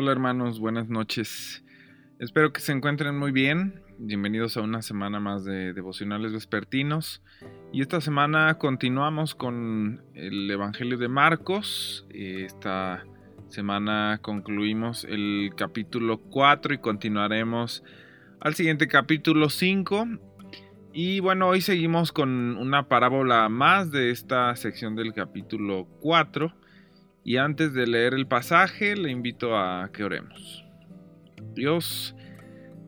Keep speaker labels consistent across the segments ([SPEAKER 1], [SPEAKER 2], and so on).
[SPEAKER 1] Hola hermanos, buenas noches. Espero que se encuentren muy bien. Bienvenidos a una semana más de devocionales vespertinos. Y esta semana continuamos con el Evangelio de Marcos. Esta semana concluimos el capítulo 4 y continuaremos al siguiente capítulo 5. Y bueno, hoy seguimos con una parábola más de esta sección del capítulo 4 y antes de leer el pasaje, le invito a que oremos. Dios,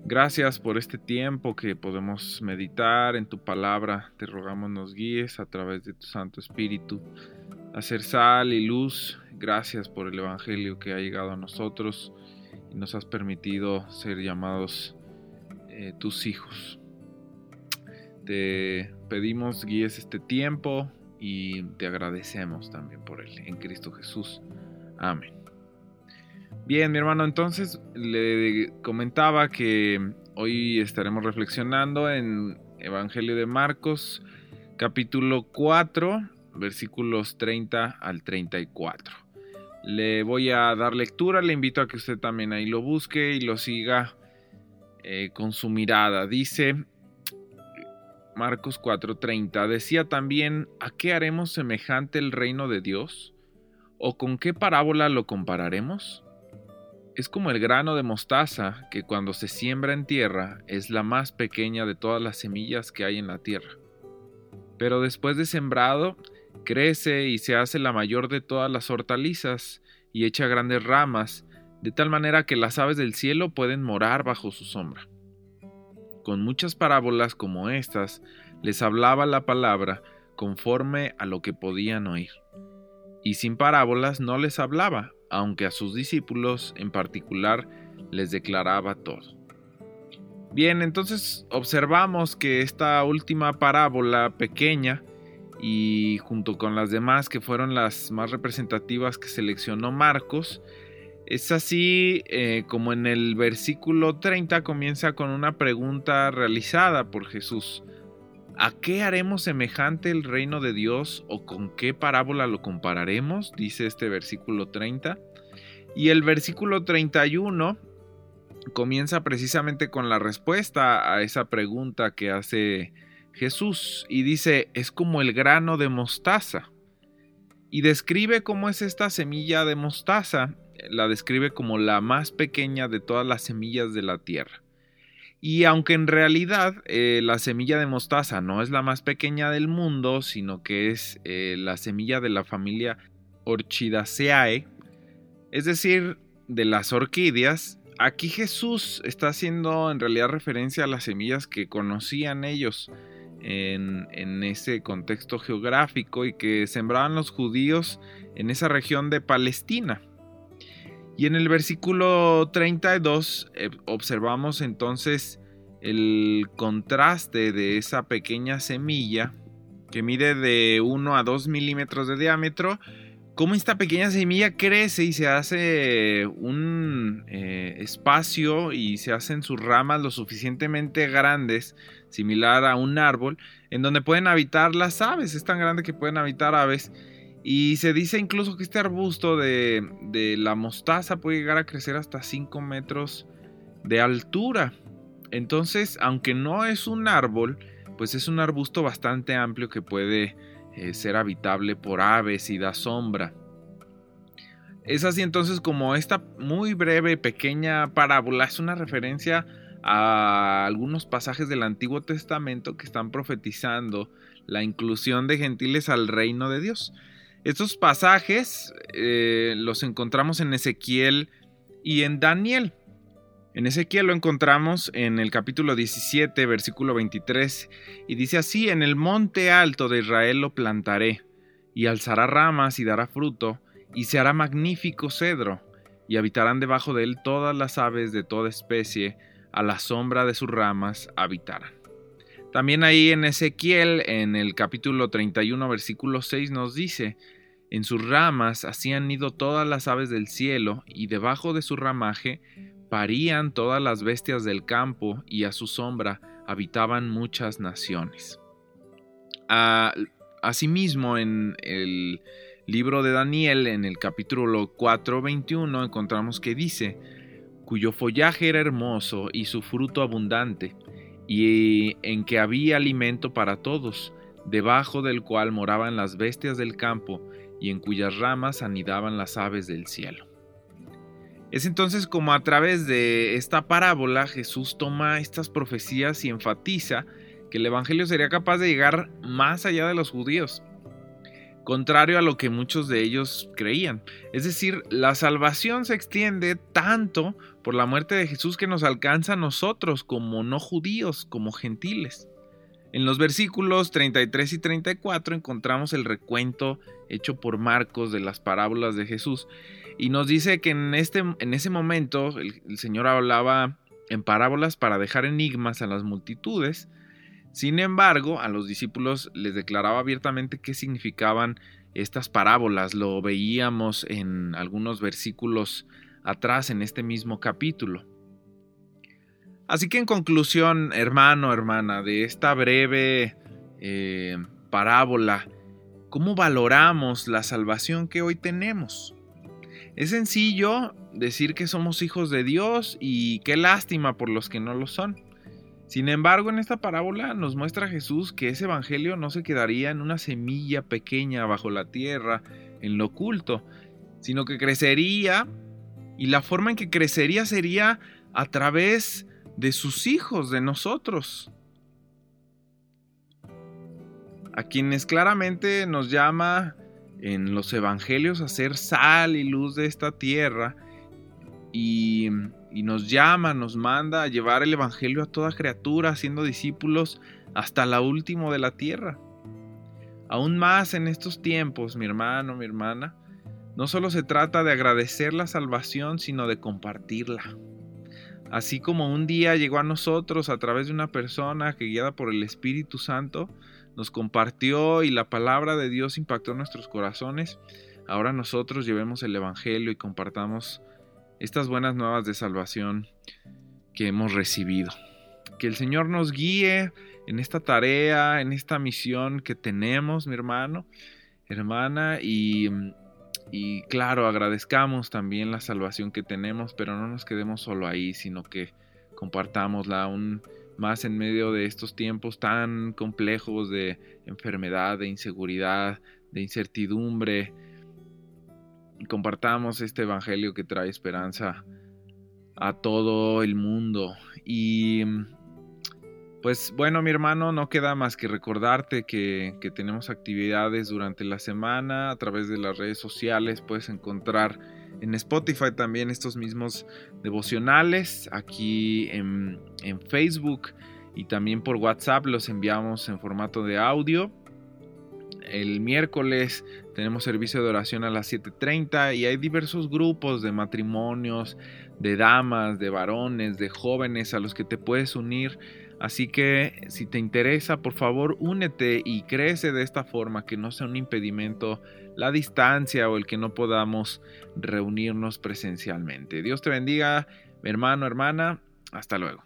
[SPEAKER 1] gracias por este tiempo que podemos meditar en tu palabra. Te rogamos nos guíes a través de tu Santo Espíritu a ser sal y luz. Gracias por el Evangelio que ha llegado a nosotros y nos has permitido ser llamados eh, tus hijos. Te pedimos guíes este tiempo, y te agradecemos también por él, en Cristo Jesús. Amén. Bien, mi hermano, entonces le comentaba que hoy estaremos reflexionando en Evangelio de Marcos, capítulo 4, versículos 30 al 34. Le voy a dar lectura, le invito a que usted también ahí lo busque y lo siga eh, con su mirada. Dice, Marcos 4:30 decía también, ¿a qué haremos semejante el reino de Dios? ¿O con qué parábola lo compararemos? Es como el grano de mostaza que cuando se siembra en tierra es la más pequeña de todas las semillas que hay en la tierra. Pero después de sembrado, crece y se hace la mayor de todas las hortalizas y echa grandes ramas, de tal manera que las aves del cielo pueden morar bajo su sombra. Con muchas parábolas como estas, les hablaba la palabra conforme a lo que podían oír. Y sin parábolas no les hablaba, aunque a sus discípulos en particular les declaraba todo. Bien, entonces observamos que esta última parábola pequeña y junto con las demás que fueron las más representativas que seleccionó Marcos, es así eh, como en el versículo 30 comienza con una pregunta realizada por Jesús. ¿A qué haremos semejante el reino de Dios o con qué parábola lo compararemos? Dice este versículo 30. Y el versículo 31 comienza precisamente con la respuesta a esa pregunta que hace Jesús y dice, es como el grano de mostaza. Y describe cómo es esta semilla de mostaza la describe como la más pequeña de todas las semillas de la tierra. Y aunque en realidad eh, la semilla de mostaza no es la más pequeña del mundo, sino que es eh, la semilla de la familia Orchidaceae, es decir, de las orquídeas, aquí Jesús está haciendo en realidad referencia a las semillas que conocían ellos en, en ese contexto geográfico y que sembraban los judíos en esa región de Palestina. Y en el versículo 32 eh, observamos entonces el contraste de esa pequeña semilla que mide de 1 a 2 milímetros de diámetro, cómo esta pequeña semilla crece y se hace un eh, espacio y se hacen sus ramas lo suficientemente grandes, similar a un árbol, en donde pueden habitar las aves, es tan grande que pueden habitar aves y se dice incluso que este arbusto de, la mostaza puede llegar a crecer hasta 5 metros de altura. Entonces, aunque no es un árbol, pues es un arbusto bastante amplio que puede eh, ser habitable por aves y da sombra. Es así entonces como esta muy breve, pequeña parábola es una referencia a algunos pasajes del Antiguo Testamento que están profetizando la inclusión de gentiles al reino de Dios. Estos pasajes eh, los encontramos en Ezequiel y en Daniel. En Ezequiel lo encontramos en el capítulo 17, versículo 23, y dice así, en el monte alto de Israel lo plantaré, y alzará ramas y dará fruto, y se hará magnífico cedro, y habitarán debajo de él todas las aves de toda especie, a la sombra de sus ramas habitarán. También ahí en Ezequiel, en el capítulo 31, versículo 6, nos dice, en sus ramas hacían nido todas las aves del cielo, y debajo de su ramaje parían todas las bestias del campo, y a su sombra habitaban muchas naciones. asimismo, en el libro de Daniel, en el capítulo 4:21, encontramos que dice, cuyo follaje era hermoso y su fruto abundante, y en que había alimento para todos, debajo del cual moraban las bestias del campo, y en cuyas ramas anidaban las aves del cielo. Es entonces como a través de esta parábola Jesús toma estas profecías y enfatiza que el Evangelio sería capaz de llegar más allá de los judíos, contrario a lo que muchos de ellos creían. Es decir, la salvación se extiende tanto por la muerte de Jesús que nos alcanza a nosotros como no judíos, como gentiles. En los versículos 33 y 34 encontramos el recuento hecho por Marcos de las parábolas de Jesús y nos dice que en, este, en ese momento el, el Señor hablaba en parábolas para dejar enigmas a las multitudes. Sin embargo, a los discípulos les declaraba abiertamente qué significaban estas parábolas. Lo veíamos en algunos versículos atrás en este mismo capítulo. Así que en conclusión, hermano, hermana, de esta breve eh, parábola, ¿cómo valoramos la salvación que hoy tenemos? Es sencillo decir que somos hijos de Dios y qué lástima por los que no lo son. Sin embargo, en esta parábola nos muestra Jesús que ese evangelio no se quedaría en una semilla pequeña bajo la tierra, en lo oculto, sino que crecería y la forma en que crecería sería a través de sus hijos, de nosotros. A quienes claramente nos llama en los evangelios a ser sal y luz de esta tierra y, y, nos llama, nos manda a llevar el evangelio a toda criatura, siendo discípulos hasta la última de la tierra. Aún más en estos tiempos, mi hermano, mi hermana, no solo se trata de agradecer la salvación, sino de compartirla. Así como un día llegó a nosotros a través de una persona que guiada por el Espíritu Santo nos compartió y la palabra de Dios impactó nuestros corazones, ahora nosotros llevemos el Evangelio y compartamos estas buenas nuevas de salvación que hemos recibido. Que el Señor nos guíe en esta tarea, en esta misión que tenemos, mi hermano, hermana, y claro, agradezcamos también la salvación que tenemos, pero no nos quedemos solo ahí, sino que compartámosla aún más en medio de estos tiempos tan complejos de enfermedad, de inseguridad, de incertidumbre. Y compartamos este evangelio que trae esperanza a todo el mundo. Y pues bueno, mi hermano, no queda más que recordarte que, tenemos actividades durante la semana a través de las redes sociales. Puedes encontrar en Spotify también estos mismos devocionales, aquí en, en Facebook y también por WhatsApp los enviamos en formato de audio. El miércoles tenemos servicio de oración a las 7.30 y hay diversos grupos de matrimonios, de damas, de varones, de jóvenes a los que te puedes unir Así que si te interesa, por favor, únete y crece de esta forma, que no sea un impedimento la distancia o el que no podamos reunirnos presencialmente. Dios te bendiga, hermano, hermana. Hasta luego.